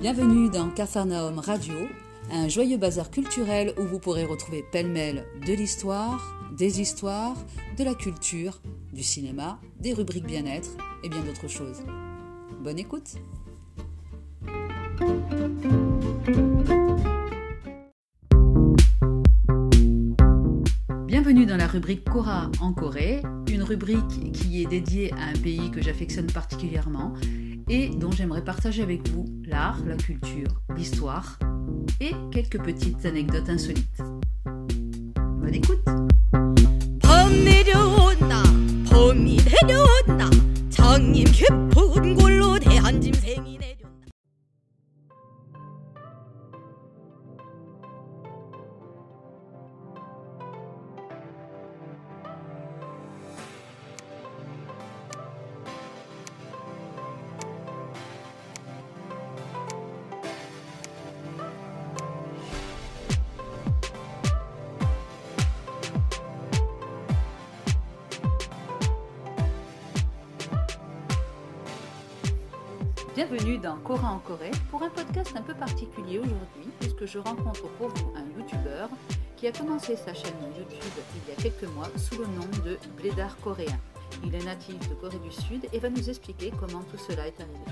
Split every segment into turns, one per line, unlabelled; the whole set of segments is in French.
Bienvenue dans Capharnaüm Radio, un joyeux bazar culturel où vous pourrez retrouver pêle-mêle de l'histoire, des histoires, de la culture, du cinéma, des rubriques bien-être et bien d'autres choses. Bonne écoute Bienvenue dans la rubrique Cora en Corée, une rubrique qui est dédiée à un pays que j'affectionne particulièrement et dont j'aimerais partager avec vous l'art, la culture, l'histoire et quelques petites anecdotes insolites. Bonne écoute Bienvenue dans Cora en Corée pour un podcast un peu particulier aujourd'hui puisque je rencontre pour vous un youtubeur qui a commencé sa chaîne YouTube il y a quelques mois sous le nom de Blédard coréen. Il est natif de Corée du Sud et va nous expliquer comment tout cela est arrivé.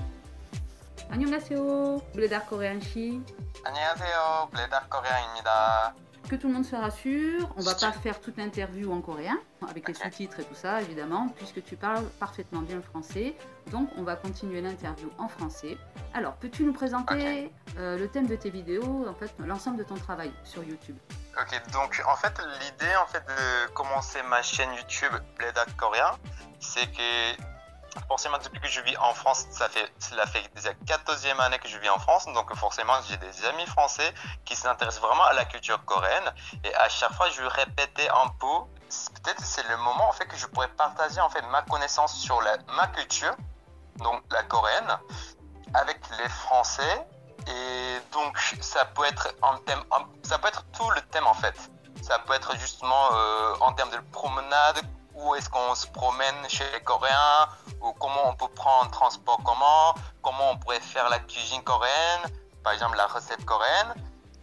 안녕하세요. Blédard coréen chi.
안녕하세요. 블레다 코리아입니다.
Que tout le monde se rassure, on va pas faire toute l'interview en coréen, avec les sous-titres et tout ça, évidemment, puisque tu parles parfaitement bien le français. Donc, on va continuer l'interview en français. Alors, peux-tu nous présenter euh, le thème de tes vidéos, en fait, l'ensemble de ton travail sur YouTube?
Ok, donc en fait l'idée en fait de commencer ma chaîne YouTube Bleda Coréen, c'est que forcément depuis que je vis en France, ça fait cela fait déjà 14e année que je vis en France, donc forcément j'ai des amis français qui s'intéressent vraiment à la culture coréenne et à chaque fois je répétais un peu, peut-être c'est le moment en fait que je pourrais partager en fait ma connaissance sur ma culture, donc la coréenne, avec les Français et donc ça peut être un thème, ça peut être tout le thème en fait. Ça peut être justement euh, en termes de promenade, où est-ce qu'on se promène chez les Coréens, ou comment on peut prendre un transport commun, comment on pourrait faire la cuisine coréenne, par exemple la recette coréenne.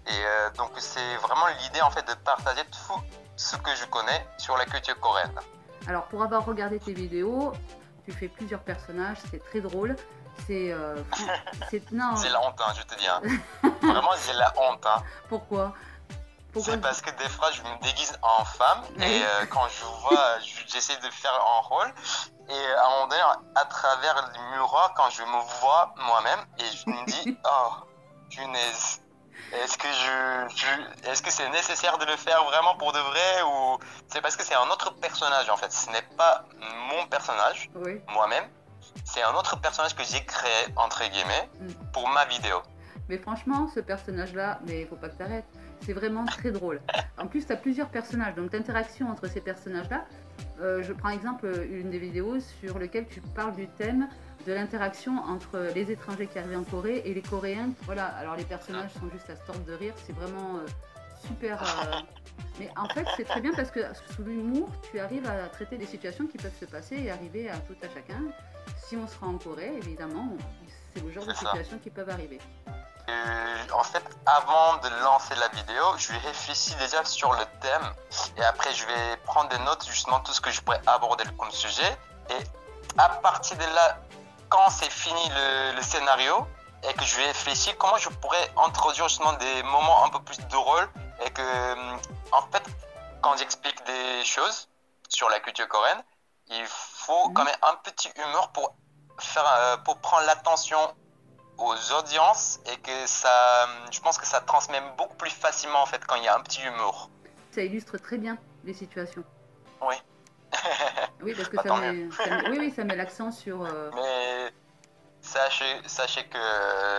Et euh, donc c'est vraiment l'idée en fait de partager tout ce que je connais sur la culture coréenne.
Alors, pour avoir regardé tes vidéos, tu fais plusieurs personnages, c'est très drôle. C'est. euh, c'est- non,
C'est la honte, hein, je te dis. hein. Vraiment, j'ai la honte. hein.
pourquoi?
C'est parce que des fois, je me déguise en femme et euh, quand je vois, je- j'essaie de faire un rôle et à un moment donné, à travers le miroir, quand je me vois moi-même et je me dis, oh, punaise, est-ce que je, je- est-ce que c'est nécessaire de le faire vraiment pour de vrai ou c'est parce que c'est un autre personnage en fait. Ce n'est pas mon personnage,
Oui.
moi-même. C'est un autre personnage que j'ai créé entre guillemets
Mm.
pour ma vidéo.
Mais franchement, ce personnage-là, mais faut pas que t'arrêtes. C'est vraiment très drôle. En plus, tu as plusieurs personnages, donc l'interaction entre ces personnages-là. euh, je prends exemple une des vidéos sur lequel tu parles du thème de l'interaction entre les étrangers qui arrivent en Corée et les Coréens. Voilà, alors les personnages sont juste à se tordre de rire. C'est vraiment euh, super. euh, Mais en fait, c'est très bien parce que sous l'humour, tu arrives à traiter des situations qui peuvent se passer et arriver à tout à chacun. Si on sera en Corée, évidemment, c'est le genre de situations qui peuvent arriver.
Euh, en fait, avant de lancer la vidéo, je vais réfléchir déjà sur le thème et après je vais prendre des notes justement tout ce que je pourrais aborder comme sujet et à partir de là, quand c'est fini le, le scénario et que je vais réfléchir comment je pourrais introduire justement des moments un peu plus drôles et que en fait quand j'explique des choses sur la culture coréenne, il faut
Mhm.
quand même un petit humour pour faire euh, pour prendre l'attention aux audiences et que ça, je pense que ça transmet beaucoup plus facilement en fait quand il y a un petit humour.
Ça illustre très bien les situations.
Oui.
Oui, parce que
Bah,
ça met, ça met- oui, oui, ça met l'accent sur. euh,
Mais sachez, sachez que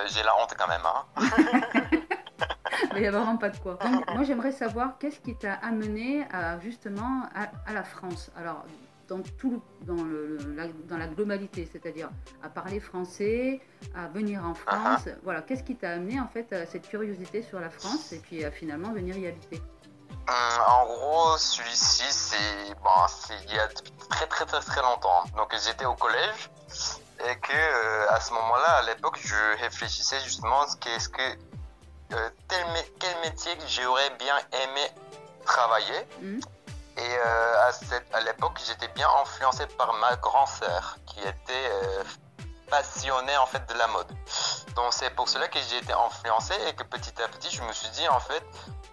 j'ai la honte quand même. Hein.
Mais il n'y a vraiment pas de quoi. Donc, moi, j'aimerais savoir qu'est-ce qui t'a amené à, justement à, à la France? Alors, dans tout, dans, le, la, dans la globalité, c'est-à-dire à parler français, à venir en France. Voilà, qu'est-ce qui t'a amené en fait à cette curiosité sur la France et puis à finalement venir y habiter?
Hum, En gros, celui-ci, c'est bon, c'est il y a très très très très longtemps. Donc j'étais au collège Et que à ce moment-là, à l'époque, je réfléchissais justement qu'est-ce que tel, quel métier j'aurais bien aimé travailler. Mm. Et à, à l'époque, j'étais bien influencé par ma grand-sœur qui était passionné en fait de la mode. Donc c'est pour cela que j'ai été influencé et que petit à petit je me suis dit en fait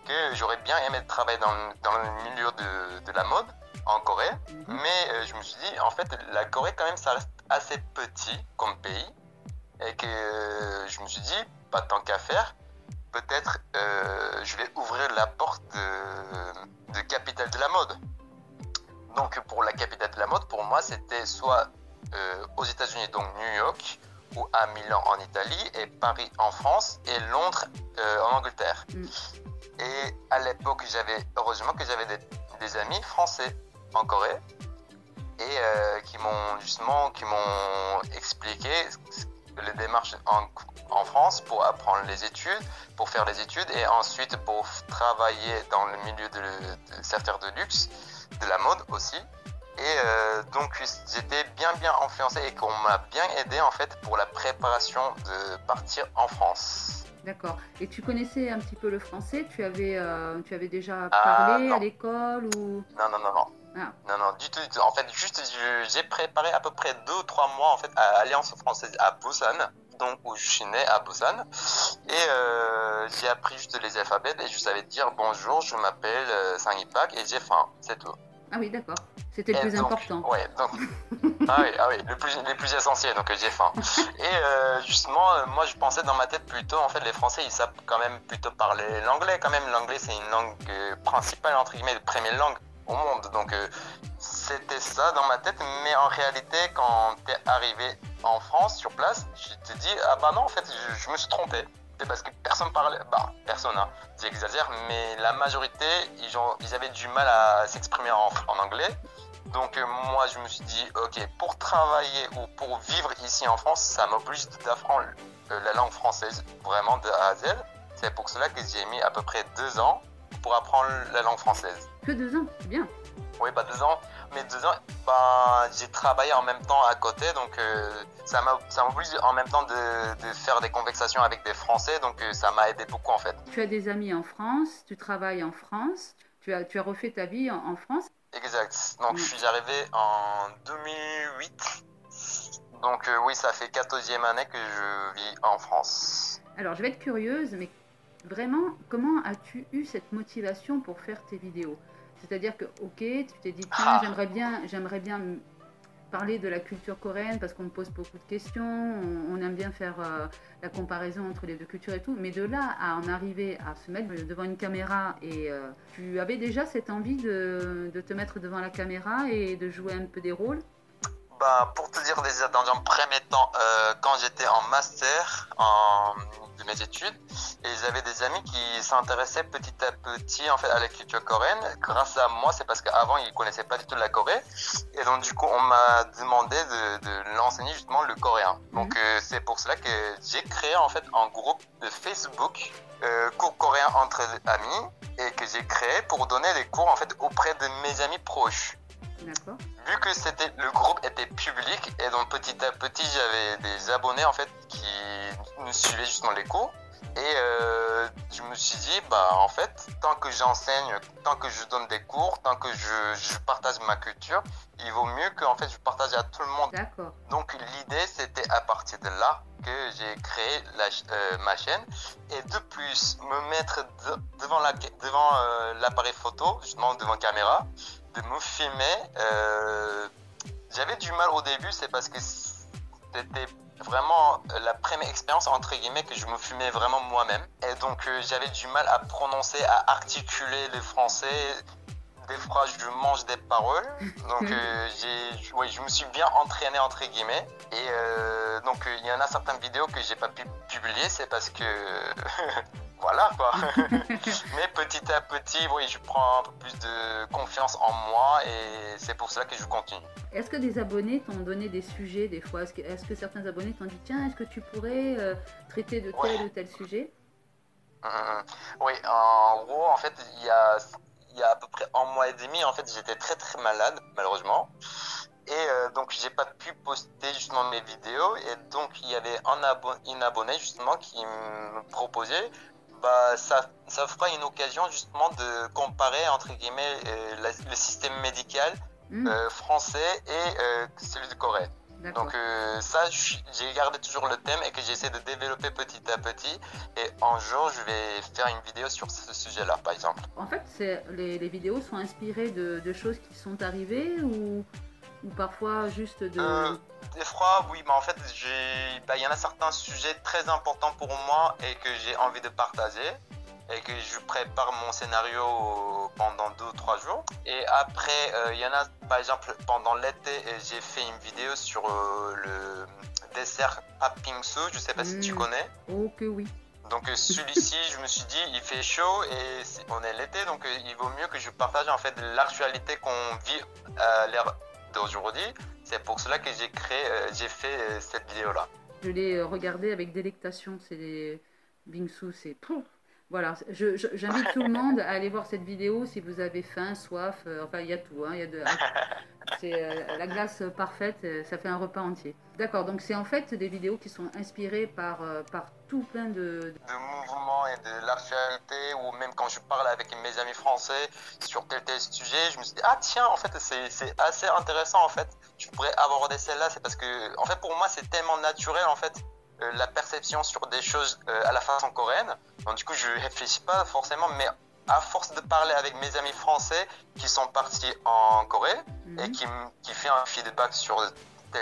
que j'aurais bien aimé travailler dans, dans le milieu de, de, la mode en Corée. Mhm. Mais euh, je me suis dit en fait la Corée quand même ça reste assez petit comme pays et que euh, je me suis dit pas tant qu'à faire peut-être euh, je vais ouvrir la porte de, de capitale de la mode. Donc pour la capitale de la mode, pour moi, c'était soit euh, aux États-Unis, donc New York, ou à Milan en Italie, et Paris en France, et Londres euh, en Angleterre. Mm. Et à l'époque, j'avais heureusement que j'avais des, amis français en Corée et euh, qui m'ont justement qui m'ont expliqué les démarches en, en, France pour apprendre les études, pour faire les études et ensuite pour travailler dans le milieu de, de secteur de luxe, de la mode aussi. Donc j'étais bien bien influencé et qu'on m'a bien aidé en fait pour la préparation de partir en France.
D'accord. Et tu connaissais un petit peu le français? Tu avais, euh, tu avais déjà ah, parlé à l'école ou?
Non, non, non, non. Ah. Non, non, du tout, En fait, juste, j'ai préparé à peu près deux ou trois mois en fait à Alliance française à Busan, donc où je suis né à Busan, et euh, j'ai appris juste les alphabets et je savais dire bonjour, je m'appelle euh, Ipak et j'ai faim, c'est tout.
Ah oui, d'accord. C'était le plus important.
Ouais, donc, ah oui, ah oui, le plus, les plus essentiels, donc j'ai faim. Et euh, justement, euh, moi je pensais dans ma tête plutôt, en fait, les Français ils savent quand même plutôt parler l'anglais quand même. L'anglais c'est une langue euh, principale, entre guillemets, de première langue au monde. Donc c'était ça dans ma tête, mais en réalité, quand t'es arrivé en France sur place, je te dis, ah bah non, en fait, je me suis trompé c'est parce que personne parlait, bah personne, hein, j'exagère, mais la majorité, ils, avaient du mal à s'exprimer en, anglais. Donc euh, moi, je me suis dit, ok, pour travailler ou pour vivre ici en France, ça m'oblige d'apprendre la langue française vraiment de A à Z. C'est pour cela que j'ai mis à peu près deux ans pour apprendre la langue française.
Que deux ans, c'est bien.
Oui, bah deux ans. Mais deux ans, bah, j'ai travaillé en même temps à côté, donc euh, ça m'a obligé en même temps de, de, faire des conversations avec des Français, donc euh, ça m'a aidé beaucoup en fait.
Tu as des amis en France, tu travailles en France, tu as, tu as refait ta vie en, France
Exact. Donc je suis arrivé en 2008. Donc euh, oui, ça fait 14e année que je vis en France.
Alors je vais être curieuse, mais vraiment, comment as-tu eu cette motivation pour faire tes vidéos? C'est-à-dire que, ok, tu t'es dit, tiens, ah. j'aimerais bien, j'aimerais bien parler de la culture coréenne parce qu'on me pose beaucoup de questions, on, aime bien faire euh, la comparaison entre les deux cultures et tout, mais de là à en arriver à se mettre devant une caméra et euh, tu avais déjà cette envie de, de, te mettre devant la caméra et de jouer un peu des rôles?
Bah, Pour te dire déjà dans un premier temps, euh, quand j'étais en master en de mes études et j'avais des amis qui s'intéressaient petit à petit en fait à la culture coréenne. Grâce à moi, c'est parce qu'avant ils connaissaient pas du tout la Corée et donc du coup on m'a demandé de, de l'enseigner justement le coréen. Donc mhm. euh, c'est pour cela que j'ai créé en fait un groupe de Facebook euh, cours coréens entre amis et que j'ai créé pour donner des cours en fait auprès de mes amis proches. Vu que c'était le groupe était public et donc petit à petit j'avais des abonnés en fait qui nous suivaient justement les cours. Et euh, je me suis dit bah en fait tant que j'enseigne, tant que je donne des cours, tant que je, partage ma culture, il vaut mieux que en fait je partage à tout le monde. Donc l'idée c'était à partir de là que j'ai créé la, euh, ma chaîne. Et de plus me mettre devant la devant euh, l'appareil photo justement devant caméra de me filmer. Euh, j'avais du mal au début, c'est parce que c'était vraiment la première expérience entre guillemets que je me filmais vraiment moi-même. Et donc euh, j'avais du mal à prononcer, à articuler le français. Des fois, je mange des paroles. Donc, euh, j'ai, je me suis bien entraîné entre guillemets. Et donc, il y en a certaines vidéos que j'ai pas pu publier, c'est parce que voilà quoi. Mais petit à petit, oui, je prends un peu plus de confiance en moi et c'est pour cela que je continue.
Est-ce que des abonnés t'ont donné des sujets des fois? Est-ce que, certains abonnés t'ont dit tiens, est-ce que tu pourrais euh, traiter de tel ou tel sujet?
Hum. Oui, en gros, en fait, il y a, il y a à peu près un mois et demi, en fait, j'étais très très malade, malheureusement. Et euh, donc j'ai pas pu poster justement mes vidéos et donc il y avait un une abonnée justement qui me proposait bah, ça, ça fera une occasion justement de comparer entre guillemets euh, le système médical mm. euh, français et euh, celui de Corée. Donc ça, j'ai gardé toujours le thème et que j'essaie de développer petit à petit. Et un jour, je vais faire une vidéo sur ce sujet-là, par exemple.
En fait, les, les, vidéos sont inspirées de, de, choses qui sont arrivées ou ou parfois juste de... Euh,
oui, mais en fait, bah, il y en a certains sujets très importants pour moi et que j'ai envie de partager et que je prépare mon scénario pendant deux ou trois jours. Et après, euh, il y en a, par exemple, pendant l'été, j'ai fait une vidéo sur euh, le dessert papingsu, je sais pas si tu hmm. connais.
Oh que oui.
Donc celui-ci, je me suis dit, il fait chaud et on est l'été, donc il vaut mieux que je partage en fait l'actualité qu'on vit à l'ère d'aujourd'hui. C'est pour cela que j'ai créé, euh, j'ai fait euh, cette vidéo-là.
Je l'ai euh, regardé avec délectation. C'est des Bingsu, c'est voilà, j'invite tout le monde à aller voir cette vidéo si vous avez faim, soif, enfin il y a tout, hein, il y a de, c'est la glace parfaite, ça fait un repas entier. D'accord, donc c'est en fait des vidéos qui sont inspirées par, par tout plein de...
De mouvements et de l'actualité, ou même quand je parle avec mes amis français sur tel tel sujet, je me suis dit, ah tiens, en fait, c'est assez intéressant, en fait. Je pourrais aborder celle-là, c'est parce que, en fait, pour moi, c'est tellement naturel, en fait, euh, la perception sur des choses euh, à la façon coréenne. Donc, du coup, je réfléchis pas forcément, mais à force de parler avec mes amis français qui sont partis en Corée et mhm. qui, qui font un feedback sur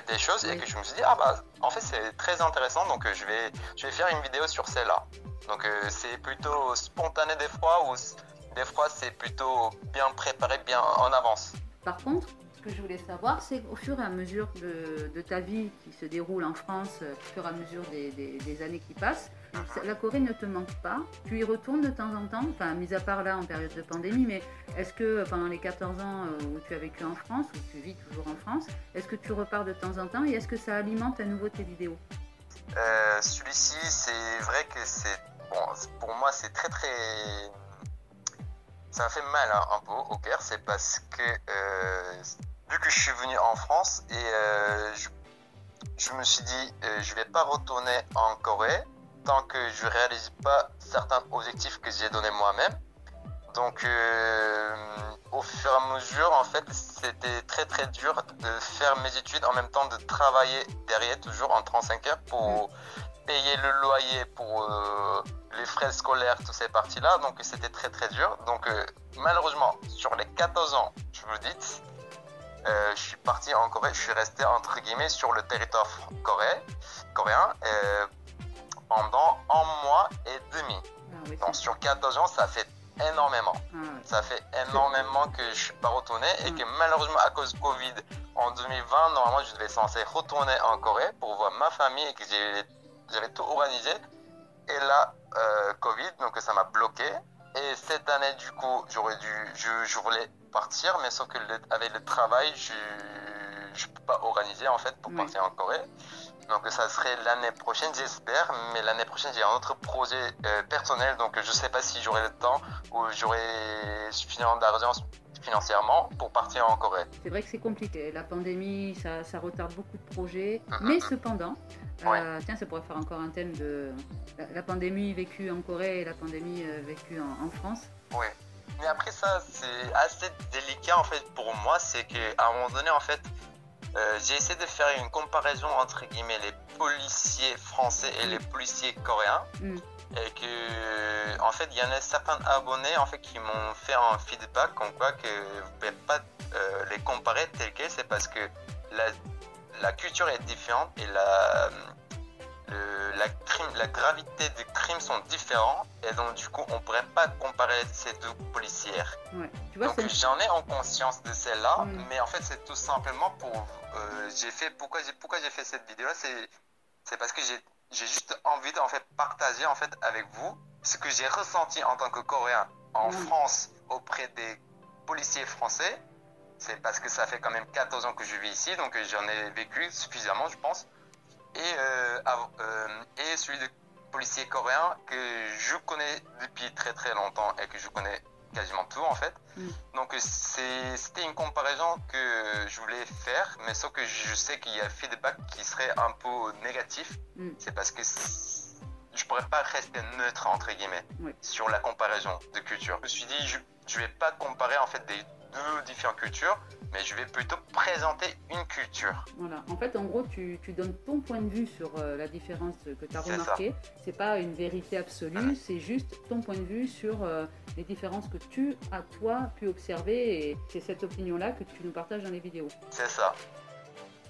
des choses et que je me suis dit ah bah en fait c'est très intéressant donc euh, je vais je vais faire une vidéo sur celle-là. Donc euh, c'est plutôt spontané des fois ou des fois c'est plutôt bien préparé bien en avance.
Par contre ce que je voulais savoir c'est au fur et à mesure de, de, ta vie qui se déroule en France euh, au fur et à mesure des, des années qui passent la Corée ne te manque pas. Tu y retournes de temps en temps, enfin, mis à part là en période de pandémie, mais est-ce que pendant les 14 ans euh, où tu as vécu en France, où tu vis toujours en France, est-ce que tu repars de temps en temps et est-ce que ça alimente à nouveau tes vidéos?
Euh, Celui-ci, c'est vrai que c'est. Bon, pour moi, c'est très très. Ça me fait mal hein, un peu au cœur, c'est parce que. Euh, vu que je suis venu en France et je, me suis dit, je vais pas retourner en Corée tant que je réalise pas certains objectifs que j'ai donnés moi-même. Donc, euh, au fur et à mesure, en fait, c'était très très dur de faire mes études en même temps de travailler derrière, toujours en 35 heures pour payer le loyer, pour euh, les frais scolaires, toutes ces parties-là. Donc, c'était très très dur. Donc, euh, malheureusement, sur les 14 ans, je vous dis, je suis parti en Corée, je suis resté entre guillemets sur le territoire coréen pendant un mois et demi. Ah Donc sur 14 ans, ça fait énormément. Ah ça fait énormément que je suis pas retourné et ah. que malheureusement à cause de Covid en 2020, normalement je devais censé retourner en Corée pour voir ma famille et que j'avais tout organisé. Et là, euh, Covid, donc ça m'a bloqué. Et cette année, du coup, j'aurais dû, je, voulais partir, mais sauf que avec le travail, je ne peux pas organiser en fait pour partir en Corée. Donc ça serait l'année prochaine, j'espère. Mais l'année prochaine, j'ai un autre projet euh, personnel. Donc je ne sais pas si j'aurai le temps ou j'aurai suffisamment d'argent financièrement pour partir en Corée.
C'est vrai que c'est compliqué. La pandémie, ça, retarde beaucoup de projets. Mm, mais cependant, euh, tiens, ça pourrait faire encore un thème de la, pandémie vécue en Corée et la pandémie euh, vécue en, en France.
Oui. Mais après ça, c'est assez délicat en fait pour moi. C'est qu'à un moment donné, en fait, euh, j'ai essayé de faire une comparaison entre guillemets les policiers français et les policiers coréens. Mm. Et que, en fait, il y en a certains abonnés en fait, qui m'ont fait un feedback comme quoi que vous ne pouvez pas euh, les comparer tel quel, c'est parce que la, la, culture est différente et la, la, crime, la gravité des crimes sont différents et donc du coup on pourrait pas comparer ces deux policières. donc j'en ai en conscience de celle-là, mm. mais en fait c'est tout simplement pour euh, j'ai fait pourquoi j'ai pourquoi j'ai fait cette vidéo là c'est c'est parce que j'ai j'ai juste envie de en fait partager en fait avec vous ce que j'ai ressenti en tant que Coréen en mm. France auprès des policiers français. C'est parce que ça fait quand même 14 ans que je vis ici, donc j'en ai vécu suffisamment, je pense et, euh, euh, et celui de policier coréen que je connais depuis très très longtemps et que je connais quasiment tout en fait.
Mm.
Donc c'était une comparaison que je voulais faire, mais sauf que je sais qu'il y a feedback qui serait un peu négatif.
Mm.
C'est parce que je pourrais pas rester neutre entre guillemets
Oui.
sur la comparaison de culture. Je me suis dit je, je vais pas comparer en fait des deux différentes cultures, mais je vais plutôt présenter une culture.
Voilà. En fait, en gros, tu, tu donnes ton point de vue sur euh, la différence que tu as remarquée. C'est pas une vérité absolue, c'est juste ton point de vue sur euh, les différences que tu as, toi, pu observer. Et c'est cette opinion-là que tu nous partages dans les vidéos.
C'est ça.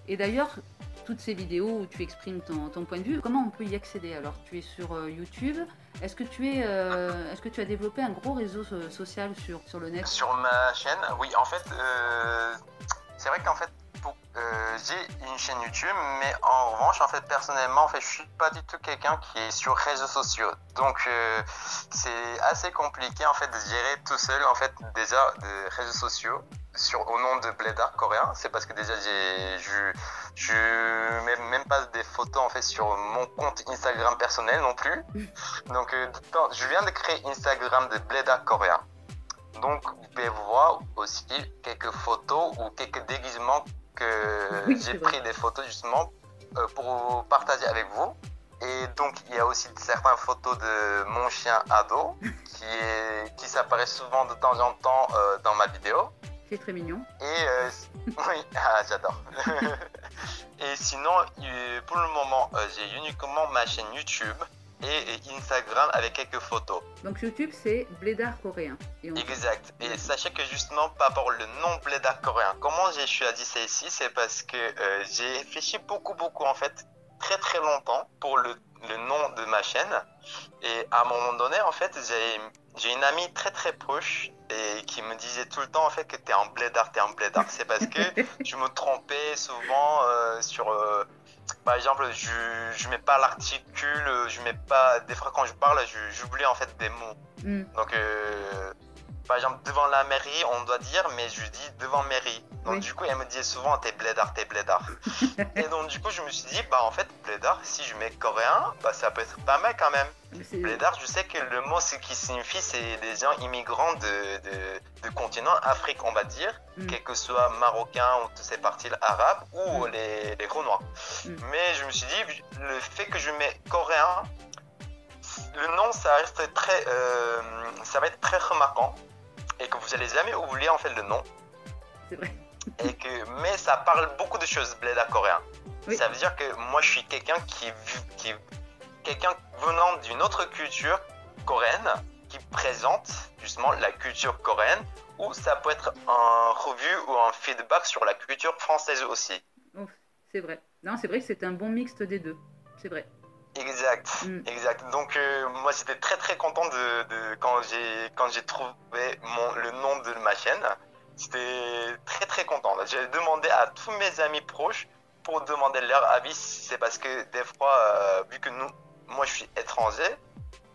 Et d'ailleurs, toutes ces vidéos où tu exprimes ton, ton point de vue, comment on peut y accéder? Alors, tu es sur euh, YouTube. Est-ce que, tu es, euh, est-ce que tu as développé un gros réseau so- social sur, sur le net?
Sur ma chaîne, oui, en fait, euh, c'est vrai qu'en fait, pour- euh, j'ai une chaîne YouTube, mais en revanche, en fait, personnellement, en fait, je suis pas du tout quelqu'un qui est sur réseaux sociaux. Donc, euh, c'est assez compliqué, en fait, de gérer tout seul, en fait, déjà, des réseaux sociaux. Sur, au nom de Blédard coréen, c'est parce que déjà j'ai, je, je mets même pas des photos en fait sur mon compte Instagram personnel non plus. Donc euh, je viens de créer Instagram de Blédard coréen. Donc, vous pouvez voir aussi quelques photos ou quelques déguisements que
Oui,
j'ai pris des photos justement euh, pour partager avec vous. Et donc, il y a aussi certaines photos de mon chien ado qui, est, qui s'apparaît souvent de temps en temps euh, dans ma vidéo.
C'est très mignon.
Et euh, oui, ah, j'adore. et sinon, pour le moment, j'ai uniquement ma chaîne YouTube et, Instagram avec quelques photos.
Donc, YouTube, c'est Blédard coréen. Et on-
Exact. Et sachez que justement, par rapport au nom Blédard coréen, comment j'ai choisi ça ici, c'est parce que euh, j'ai réfléchi beaucoup, beaucoup, en fait, très, très longtemps pour le, le nom de ma chaîne. Et à un moment donné, en fait, j'ai, j'ai une amie très, très proche et qui me disait tout le temps, en fait, que t'es un blédard, t'es un blédard. C'est parce que je me trompais souvent euh, sur... euh, par exemple, je, je mets pas l'articule, je mets pas... Des fois, quand je parle, je- j'oublie, en fait, des mots.
Hmm.
Donc, euh, par exemple, devant la mairie, on doit dire, mais je dis devant mairie. Donc,
Oui.
du coup, elle me disait souvent, t'es blédard, t'es blédard. et donc, du coup, je me suis dit, bah, en fait, blédard, si je mets coréen, bah, ça peut être pas mal quand même. Blédard, je sais que le mot, ce qui signifie, c'est des gens immigrants de, de, de continent Afrique, on va dire,
Mm.
quel que soit marocain ou toutes ces parties arabes ou
Mm.
les, les Renois.
Mm.
Mais je me suis dit, le fait que je mets coréen, le nom, ça reste très, euh, ça va être très remarquant et que vous allez jamais oublier en fait le nom.
C'est vrai.
Et que, mais ça parle beaucoup de choses, Blédard coréen.
Oui.
Ça veut dire que moi, je suis quelqu'un qui, qui quelqu'un venant d'une autre culture coréenne qui présente justement la culture coréenne ou ça peut être un revue ou un feedback sur la culture française aussi.
C'est vrai. Non, c'est vrai que c'est un bon mixte des deux. C'est vrai.
Exact,
Mm.
exact. Donc euh, moi j'étais très très content de, de- quand j'ai quand j'ai trouvé mon, le nom de ma chaîne. J'étais très très content. J'ai demandé à tous mes amis proches pour demander leur avis. C'est parce que des fois, euh, vu que nous, moi je suis étranger,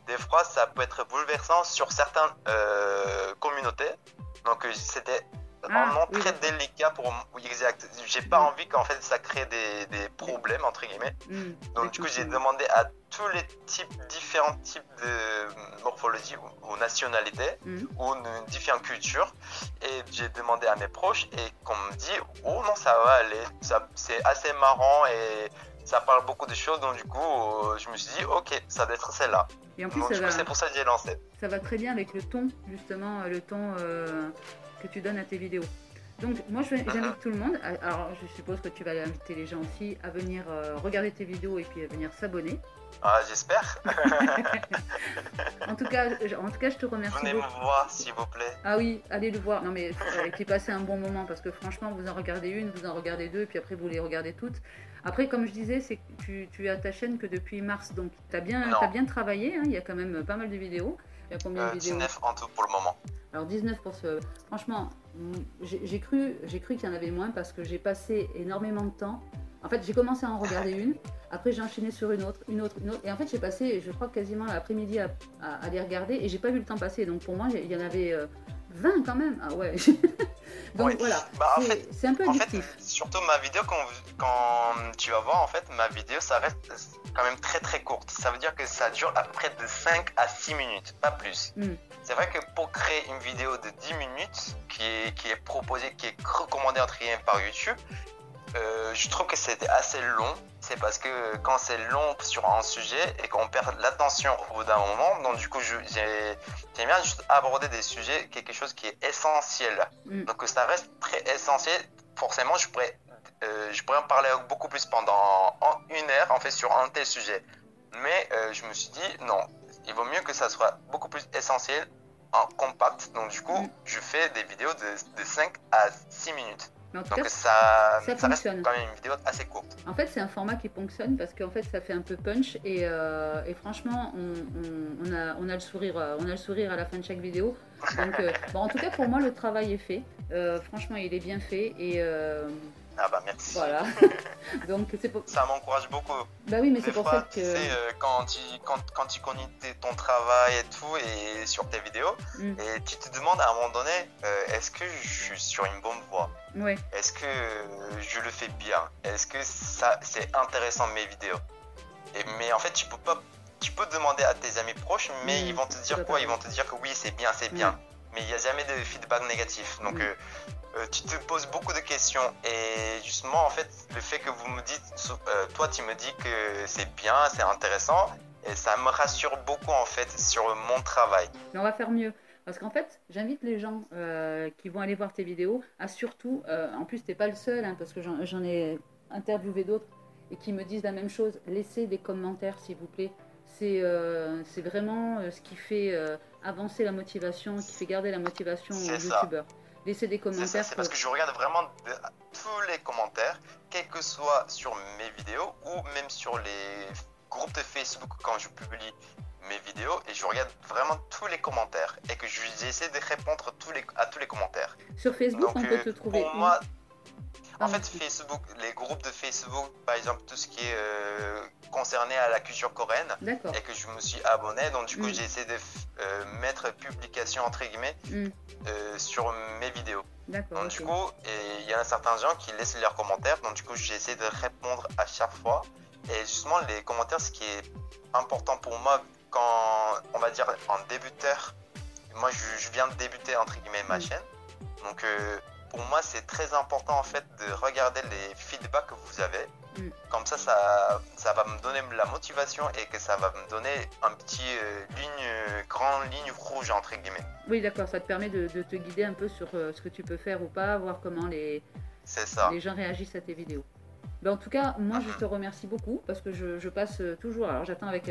des fois ça peut être bouleversant sur certaines euh, communautés. Donc c'était
Ah,
un
oui,
très délicat pour. Oui, exact. J'ai pas
Mm.
envie qu'en fait ça crée des, des problèmes entre guillemets.
Hmm.
Donc du coup j'ai demandé à tous les types, différents types de morphologie ou, ou nationalités
Mhm.
ou différentes cultures et j'ai demandé à mes proches et qu'on me dit oh non ça va aller, ça c'est assez marrant et ça parle beaucoup de choses donc du coup euh, je me suis dit ok ça doit être celle-là.
Et en plus,
c'est pour ça que j'ai lancé.
ça va très bien avec le ton, justement, euh, le ton euh, que tu donnes à tes vidéos. Donc, moi, je- j'invite tout le monde. à- Alors, je suppose que tu vas inviter les gens aussi à venir euh, regarder tes vidéos et puis à venir s'abonner.
Ah, j'espère.
En tout cas, je- en tout cas, je te remercie
Venez
beaucoup.
me voir s'il vous plaît.
Ah oui, allez le voir. Non mais euh, puis passez un bon moment parce que franchement, vous en regardez une, vous en regardez deux, et puis après vous les regardez toutes. Après, comme je disais, c'est que tu, tu as ta chaîne que depuis mars, donc tu as bien, t'as bien travaillé. hein, il y a quand même pas mal de vidéos. Il y a combien
Euh,
de vidéos
19 en tout pour le moment.
Alors 19 pour ce. Franchement, j'ai cru, j'ai cru qu'il y en avait moins parce que j'ai passé énormément de temps. En fait, j'ai commencé à en regarder une, après j'ai enchaîné sur une autre, une autre, une autre, et en fait j'ai passé, je crois quasiment l'après-midi à, à- à les regarder et j'ai pas vu le temps passer. Donc pour moi, il y en avait euh, 20 quand même. Ah ouais. Donc
Oui.
voilà,
Bah, en
c'est
fait,
c'est un peu
En fait, surtout ma vidéo, quand, quand tu vas voir, en fait, ma vidéo, ça reste quand même très très courte. Ça veut dire que ça dure à près de 5 à 6 minutes, pas plus.
Mm.
c'est vrai que pour créer une vidéo de 10 minutes qui est, qui est proposée, qui est recommandée entre guillemets par YouTube, euh, je trouve que c'est assez long. C'est parce que quand c'est long sur un sujet et qu'on perd l'attention au bout d'un moment, donc du coup, j'aime bien juste aborder des sujets, quelque chose qui est essentiel. Mm. Donc ça reste très essentiel. Forcément, je pourrais, euh, je pourrais en parler beaucoup plus pendant une heure en fait sur un tel sujet. Mais euh, je me suis dit non, il vaut mieux que ça soit beaucoup plus essentiel en compact. Donc du coup, mm. je fais des vidéos de, de 5 à 6 minutes. Donc ça, ça, fonctionne. quand même une vidéo assez courte.
En fait, c'est un format qui fonctionne parce qu'en fait, ça fait un peu punch et, euh, et franchement, on, on, a, on, a, le sourire, euh, on a le sourire à la fin de chaque vidéo. Donc, euh, bon, en tout cas, pour moi, le travail est fait. franchement, il est bien fait et
ah bah merci.
Voilà. Donc c'est pour...
Ça m'encourage beaucoup.
Bah oui, mais c'est pour ça que. Tu
sais, euh, quand, tu, quand, quand tu connais ton travail et tout, et sur tes vidéos, mm. et tu te demandes à un moment donné, euh, est-ce que je suis sur une bonne voie?
Oui.
Est-ce que je le fais bien? Est-ce que ça c'est intéressant mes vidéos? Et, Mais en fait, tu peux pas. Tu peux demander à tes amis proches, mais mm. ils vont te dire quoi? Ils vont te dire que oui, c'est bien, c'est bien. Mais il n'y a jamais de feedback négatif. Donc, euh, euh, tu te poses beaucoup de questions et justement en fait le fait que vous me dites, euh, toi tu me dis que c'est bien, c'est intéressant et ça me rassure beaucoup en fait sur mon travail.
Mais on va faire mieux. Parce qu'en fait, j'invite les gens euh, qui vont aller voir tes vidéos à surtout, en plus, tu n'es pas le seul, hein, parce que j'en ai interviewé d'autres et qui me disent la même chose. Laissez des commentaires, s'il vous plaît. C'est vraiment ce qui fait avancer la motivation, qui fait garder la motivation aux youtubeurs laisser des commentaires.
C'est parce que je regarde vraiment tous les commentaires, quels que soient sur mes vidéos ou même sur les groupes de Facebook quand je publie mes vidéos et je regarde vraiment tous les commentaires et que j'essaie de répondre tous les, à tous les commentaires.
Sur Facebook, on peut te trouver.
Pour moi, en fait, Facebook, les groupes de Facebook, par exemple, tout ce qui est euh, concerné à la culture coréenne, et que je me suis abonné, donc du coup, mm. j'ai essayé de euh, mettre publication entre guillemets mm. euh, sur mes vidéos. Donc du coup, il y a certains gens qui laissent leurs commentaires, donc du coup, j'ai essayé de répondre à chaque fois. Et justement, les commentaires, ce qui est important pour moi quand, on va dire, en débuteur, moi, je, viens de débuter entre guillemets ma mm. chaîne, donc pour moi, c'est très important en fait de regarder les feedbacks que vous avez. Mm. Comme ça, ça, ça va me donner la motivation et que ça va me donner un petit euh, ligne, euh, grande ligne rouge entre guillemets.
Oui, d'accord, ça te permet de, te guider un peu sur euh, ce que tu peux faire ou pas, voir comment les, les gens réagissent à tes vidéos. Ben, en tout cas, moi, je mm-hmm. te remercie beaucoup parce que je, je passe toujours. Alors, j'attends avec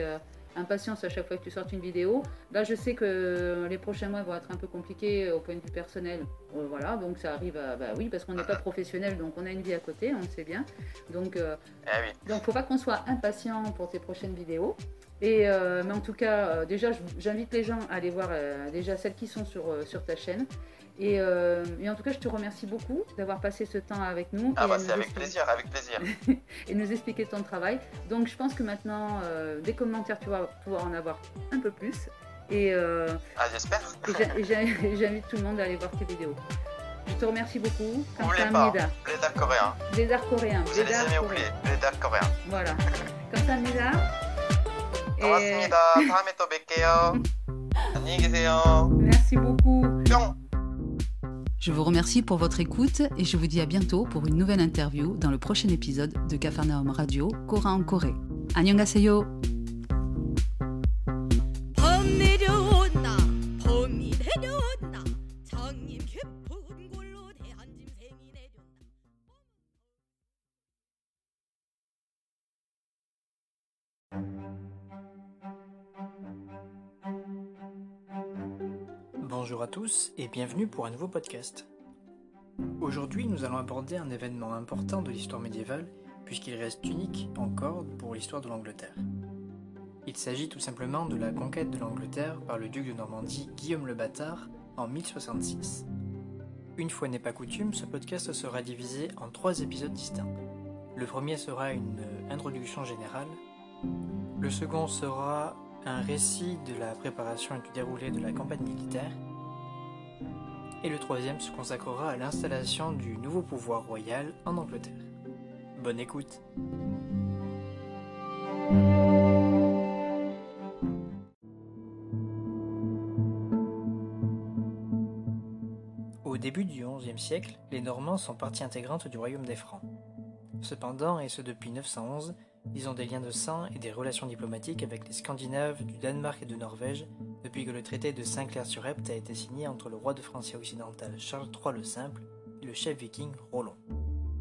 impatience à chaque fois que tu sortes une vidéo. Là, je sais que les prochains mois vont être un peu compliqués au point de vue personnel. Euh, voilà, donc ça arrive à. Bah oui, parce qu'on n'est pas professionnel, donc on a une vie à côté, on le sait bien. Donc, euh,
eh
donc faut pas qu'on soit impatient pour tes prochaines vidéos. Et, euh, mais en tout cas, déjà, j'invite les gens à aller voir déjà celles qui sont sur, sur ta chaîne. Euh, et, en tout cas, je te remercie beaucoup d'avoir passé ce temps avec nous.
Ah bah c'est avec plaisir, avec plaisir.
et nous expliquer ton travail. Donc je pense que maintenant, euh, des commentaires, tu vas pouvoir en avoir un peu plus. Et,
euh, ah j'espère.
et j'invite tout le monde à aller voir tes vidéos. Je te remercie beaucoup.
N'oubliez pas, Blédard coréen.
Blédard coréen.
Vous allez jamais oublier, Blédard coréen.
Voilà. Comme ça, Mida.
고맙습니다. 다음에 또 뵐게요. 안녕히 계세요.
Merci beaucoup. Je vous remercie pour votre écoute et je vous dis à bientôt pour une nouvelle interview dans le prochain épisode de Cafarnaum Radio Cora en Corée. Annyeonghaseyo
Bonjour à tous et bienvenue pour un nouveau podcast. Aujourd'hui, nous allons aborder un événement important de l'histoire médiévale puisqu'il reste unique encore pour l'histoire de l'Angleterre. Il s'agit tout simplement de la conquête de l'Angleterre par le duc de Normandie Guillaume le Bâtard en 1066. Une fois n'est pas coutume, ce podcast sera divisé en trois épisodes distincts. Le premier sera une introduction générale, le second sera un récit de la préparation et du déroulé de la campagne militaire, et le troisième se consacrera à l'installation du nouveau pouvoir royal en Angleterre. Bonne écoute début du XIe siècle, les Normands sont partie intégrante du royaume des Francs. Cependant, et ce depuis 911, ils ont des liens de sang et des relations diplomatiques avec les Scandinaves, du Danemark et de Norvège depuis que le traité de Saint-Clair-sur-Epte a été signé entre le roi de Francia occidentale Charles III le Simple et le chef viking Roland.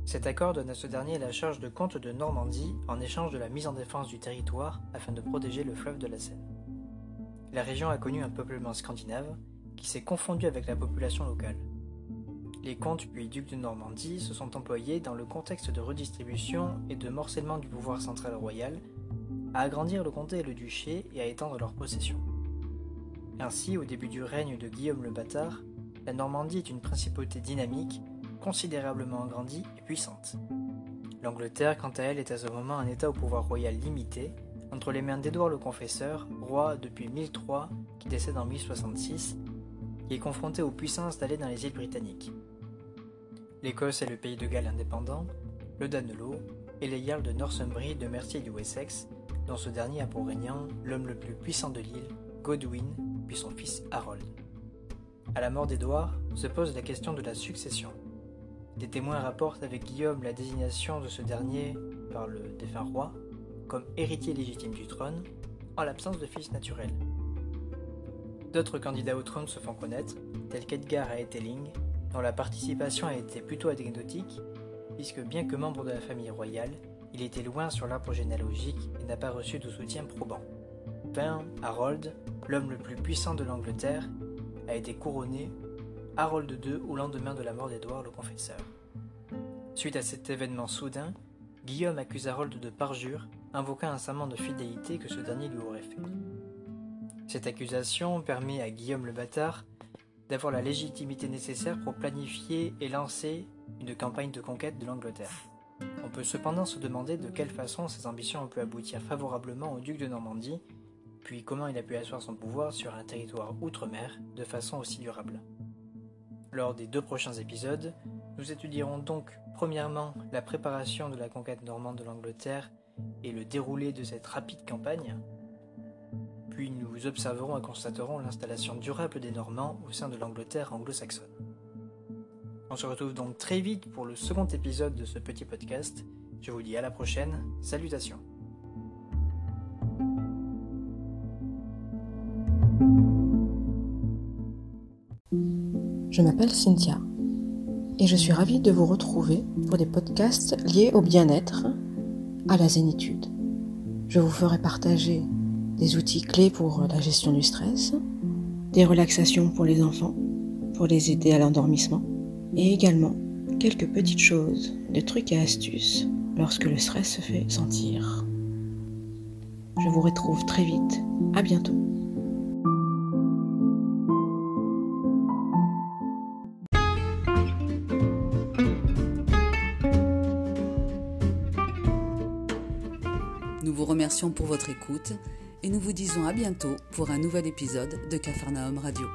Cet accord donne à ce dernier la charge de comte de Normandie en échange de la mise en défense du territoire afin de protéger le fleuve de la Seine. La région a connu un peuplement scandinave qui s'est confondu avec la population locale. Les comtes puis ducs de Normandie se sont employés dans le contexte de redistribution et de morcellement du pouvoir central royal à agrandir le comté et le duché et à étendre leurs possessions. Ainsi, au début du règne de Guillaume le Bâtard, la Normandie est une principauté dynamique considérablement agrandie et puissante. L'Angleterre, quant à elle, est à ce moment un État au pouvoir royal limité, entre les mains d'Édouard le Confesseur, roi depuis 1003, qui décède en 1066, qui est confronté aux puissances installées dans les îles britanniques. L'Écosse est le pays de Galles indépendant, le Danelot, et les Jarls de Northumbrie, de Mercier et du Wessex, dont ce dernier a pour régnant l'homme le plus puissant de l'île, Godwin, puis son fils Harold. À la mort d'Édouard se pose la question de la succession. Des témoins rapportent avec Guillaume la désignation de ce dernier par le défunt roi comme héritier légitime du trône, en l'absence de fils naturel. D'autres candidats au trône se font connaître, tels qu'Edgar à Eteling, dont la participation a été plutôt anecdotique, puisque bien que membre de la famille royale, il était loin sur l'arbre généalogique et n'a pas reçu de soutien probant. Enfin, Harold, l'homme le plus puissant de l'Angleterre, a été couronné Harold II au lendemain de la mort d'Édouard le Confesseur. Suite à cet événement soudain, Guillaume accuse Harold de parjure, invoquant un serment de fidélité que ce dernier lui aurait fait. Cette accusation permet à Guillaume le Bâtard d'avoir la légitimité nécessaire pour planifier et lancer une campagne de conquête de l'Angleterre. On peut cependant se demander de quelle façon ses ambitions ont pu aboutir favorablement au duc de Normandie, puis comment il a pu asseoir son pouvoir sur un territoire outre-mer de façon aussi durable. Lors des deux prochains épisodes, nous étudierons donc premièrement la préparation de la conquête normande de l'Angleterre et le déroulé de cette rapide campagne, puis nous observerons et constaterons l'installation durable des Normands au sein de l'Angleterre anglo-saxonne. On se retrouve donc très vite pour le second épisode de ce petit podcast. Je vous dis à la prochaine, salutations.
Je m'appelle Cynthia et je suis ravie de vous retrouver pour des podcasts liés au bien-être, à la zénitude. Je vous ferai partager des outils clés pour la gestion du stress, des relaxations pour les enfants, pour les aider à l'endormissement, et également quelques petites choses, des trucs et astuces lorsque le stress se fait sentir. Je vous retrouve très vite. À bientôt.
Nous vous remercions pour votre écoute et nous vous disons à bientôt pour un nouvel épisode de Cafarnaum Radio.